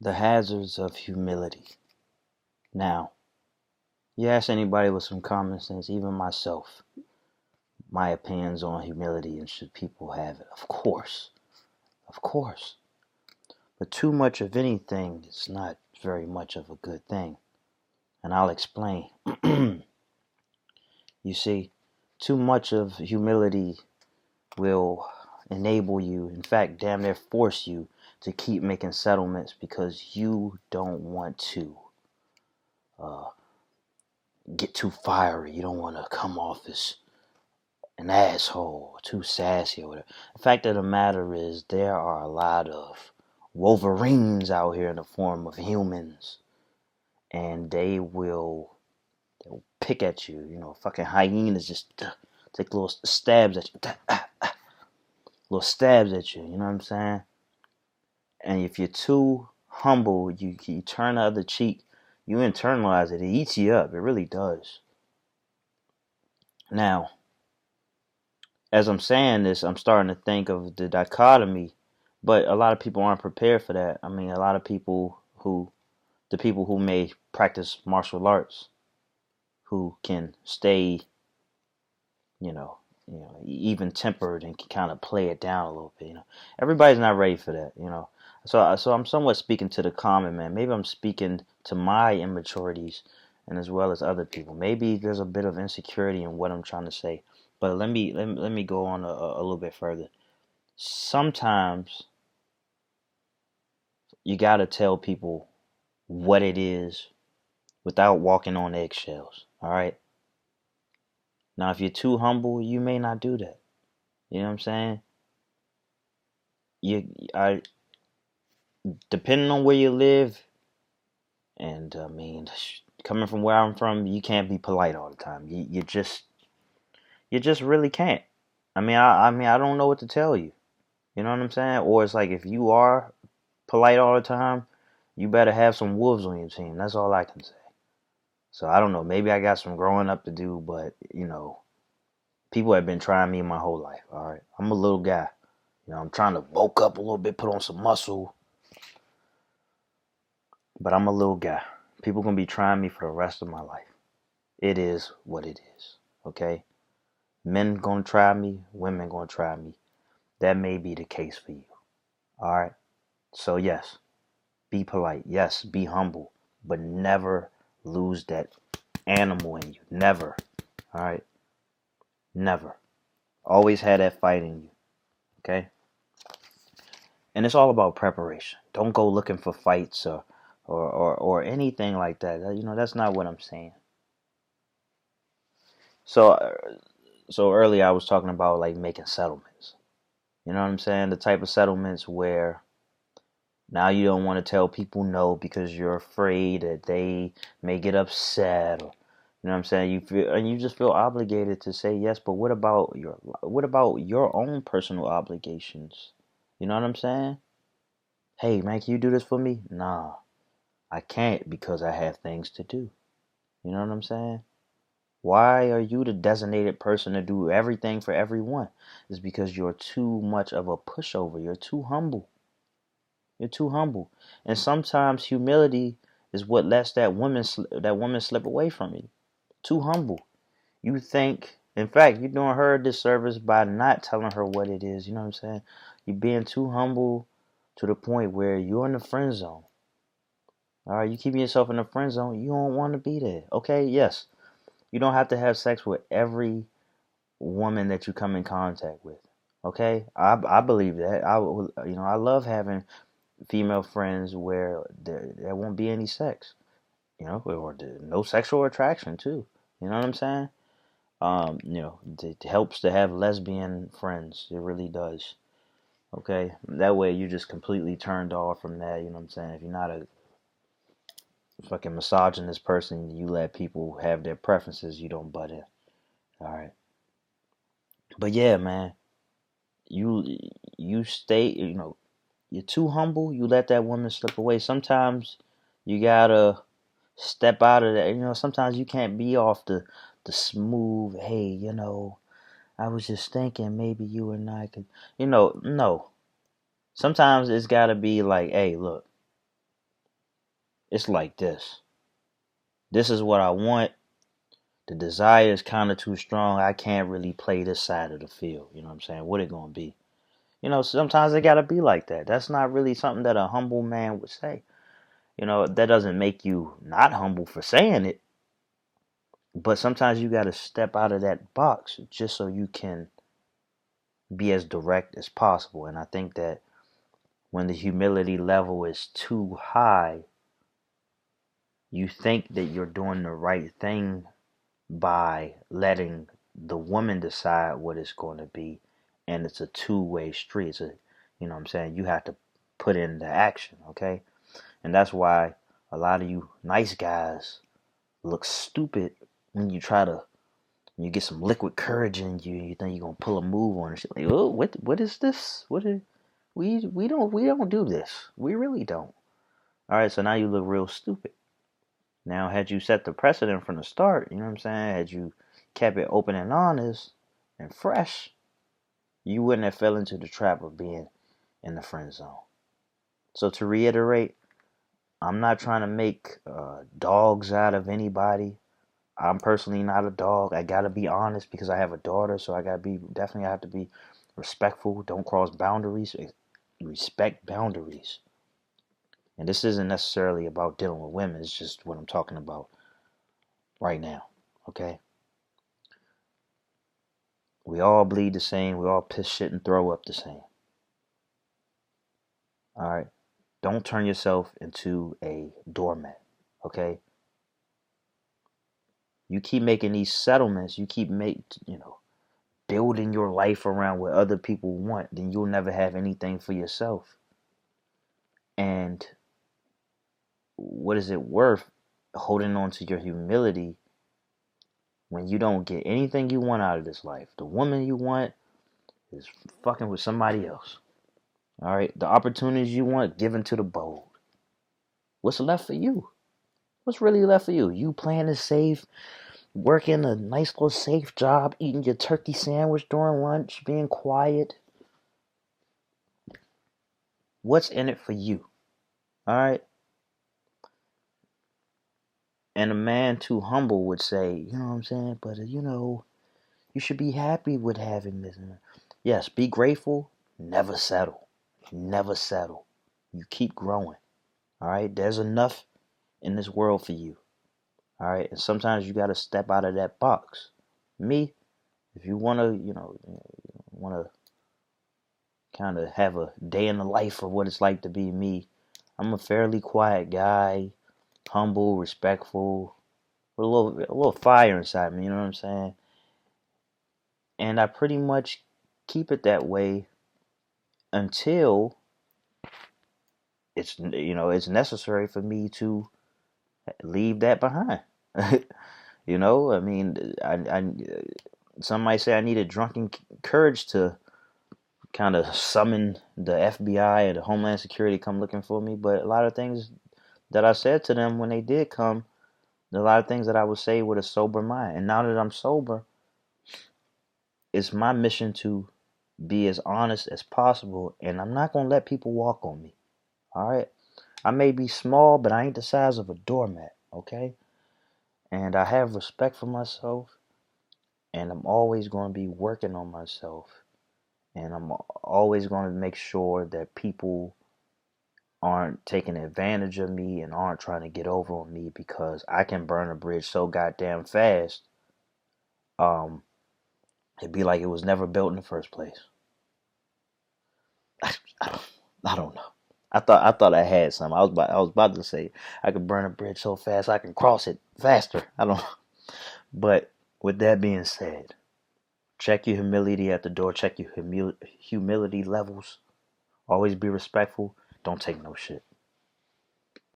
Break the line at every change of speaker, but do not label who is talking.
The hazards of humility. Now, you ask anybody with some common sense, even myself, my opinions on humility and should people have it? Of course. Of course. But too much of anything is not very much of a good thing. And I'll explain. you see, too much of humility will enable you, in fact, damn near force you to keep making settlements because you don't want to uh, get too fiery. You don't want to come off as an asshole, too sassy, or whatever. The fact of the matter is, there are a lot of wolverines out here in the form of humans, and they will they'll pick at you. You know, fucking hyenas just take little stabs at you, little stabs at you. You know what I'm saying? And if you're too humble, you you turn the other cheek. You internalize it. It eats you up. It really does. Now, as I'm saying this, I'm starting to think of the dichotomy, but a lot of people aren't prepared for that. I mean, a lot of people who, the people who may practice martial arts, who can stay, you know, you know, even tempered and can kind of play it down a little bit. You know, everybody's not ready for that. You know, so uh, so I'm somewhat speaking to the common man. Maybe I'm speaking to my immaturities and as well as other people. Maybe there's a bit of insecurity in what I'm trying to say. But let me let me, let me go on a, a little bit further. Sometimes you got to tell people what it is without walking on eggshells, all right? Now, if you're too humble, you may not do that. You know what I'm saying? You I depending on where you live, and I mean, coming from where I'm from, you can't be polite all the time. You you just you just really can't. I mean, I I mean, I don't know what to tell you. You know what I'm saying? Or it's like if you are polite all the time, you better have some wolves on your team. That's all I can say. So I don't know. Maybe I got some growing up to do, but you know, people have been trying me my whole life. All right, I'm a little guy. You know, I'm trying to bulk up a little bit, put on some muscle, but I'm a little guy. People gonna be trying me for the rest of my life. It is what it is. Okay. Men gonna try me, women gonna try me. That may be the case for you. All right. So yes, be polite. Yes, be humble, but never lose that animal in you. Never. All right. Never. Always had that fight in you. Okay. And it's all about preparation. Don't go looking for fights or or, or, or anything like that. You know, that's not what I'm saying. So, uh, so earlier I was talking about like making settlements. You know what I'm saying? The type of settlements where now you don't want to tell people no because you're afraid that they may get upset or you know what I'm saying? You feel and you just feel obligated to say yes, but what about your what about your own personal obligations? You know what I'm saying? Hey man, can you do this for me? Nah. I can't because I have things to do. You know what I'm saying? Why are you the designated person to do everything for everyone? It's because you're too much of a pushover. You're too humble. You're too humble. And sometimes humility is what lets that woman that woman slip away from you. Too humble. You think in fact, you're doing her a disservice by not telling her what it is. You know what I'm saying? You're being too humble to the point where you're in the friend zone. All right, you keeping yourself in the friend zone. You don't want to be there. Okay, yes, you don't have to have sex with every woman that you come in contact with. Okay, I I believe that. I you know I love having female friends where there, there won't be any sex. You know, or no sexual attraction too. You know what I'm saying? Um, you know, it helps to have lesbian friends. It really does. Okay, that way you're just completely turned off from that. You know what I'm saying? If you're not a fucking misogynist person, you let people have their preferences, you don't butt in. Alright. But yeah, man. You you stay you know, you're too humble, you let that woman slip away. Sometimes you gotta step out of that. You know, sometimes you can't be off the the smooth, hey, you know, I was just thinking maybe you and I could you know, no. Sometimes it's gotta be like, hey, look, it's like this. This is what I want. The desire is kind of too strong. I can't really play this side of the field. You know what I'm saying? What it gonna be? You know, sometimes it gotta be like that. That's not really something that a humble man would say. You know, that doesn't make you not humble for saying it. But sometimes you gotta step out of that box just so you can be as direct as possible. And I think that when the humility level is too high, you think that you're doing the right thing by letting the woman decide what it's going to be and it's a two-way street. It's a you know what i'm saying? You have to put in the action okay? And that's why a lot of you nice guys look stupid when you try to you get some liquid courage in you you think you're gonna pull a move on it like oh what what is this? What is we we don't we don't do this. We really don't. All right so now you look real stupid now, had you set the precedent from the start, you know what I'm saying? Had you kept it open and honest and fresh, you wouldn't have fell into the trap of being in the friend zone. So to reiterate, I'm not trying to make uh, dogs out of anybody. I'm personally not a dog. I gotta be honest because I have a daughter, so I gotta be definitely I have to be respectful. Don't cross boundaries. Respect boundaries. And this isn't necessarily about dealing with women, it's just what I'm talking about right now. Okay? We all bleed the same. We all piss shit and throw up the same. All right? Don't turn yourself into a doormat. Okay? You keep making these settlements, you keep make, you know, building your life around what other people want, then you'll never have anything for yourself. And what is it worth holding on to your humility when you don't get anything you want out of this life? The woman you want is fucking with somebody else. All right, the opportunities you want given to the bold. What's left for you? What's really left for you? You playing to save, working a nice little safe job, eating your turkey sandwich during lunch, being quiet. What's in it for you? All right. And a man too humble would say, you know what I'm saying? But, uh, you know, you should be happy with having this. Yes, be grateful. Never settle. Never settle. You keep growing. All right? There's enough in this world for you. All right? And sometimes you got to step out of that box. Me, if you want to, you know, want to kind of have a day in the life of what it's like to be me, I'm a fairly quiet guy humble, respectful, with a little a little fire inside me, you know what I'm saying? And I pretty much keep it that way until it's you know it's necessary for me to leave that behind. you know, I mean, I, I some might say I needed drunken courage to kind of summon the FBI and the Homeland Security come looking for me, but a lot of things that I said to them when they did come, a lot of things that I would say with a sober mind. And now that I'm sober, it's my mission to be as honest as possible. And I'm not going to let people walk on me. All right? I may be small, but I ain't the size of a doormat. Okay? And I have respect for myself. And I'm always going to be working on myself. And I'm always going to make sure that people aren't taking advantage of me and aren't trying to get over on me because I can burn a bridge so goddamn fast. Um, it'd be like it was never built in the first place. I, I, don't, I don't know. I thought I thought I had some. I was about I was about to say I could burn a bridge so fast I can cross it faster. I don't. But with that being said, check your humility at the door. Check your humility levels. Always be respectful. Don't take no shit.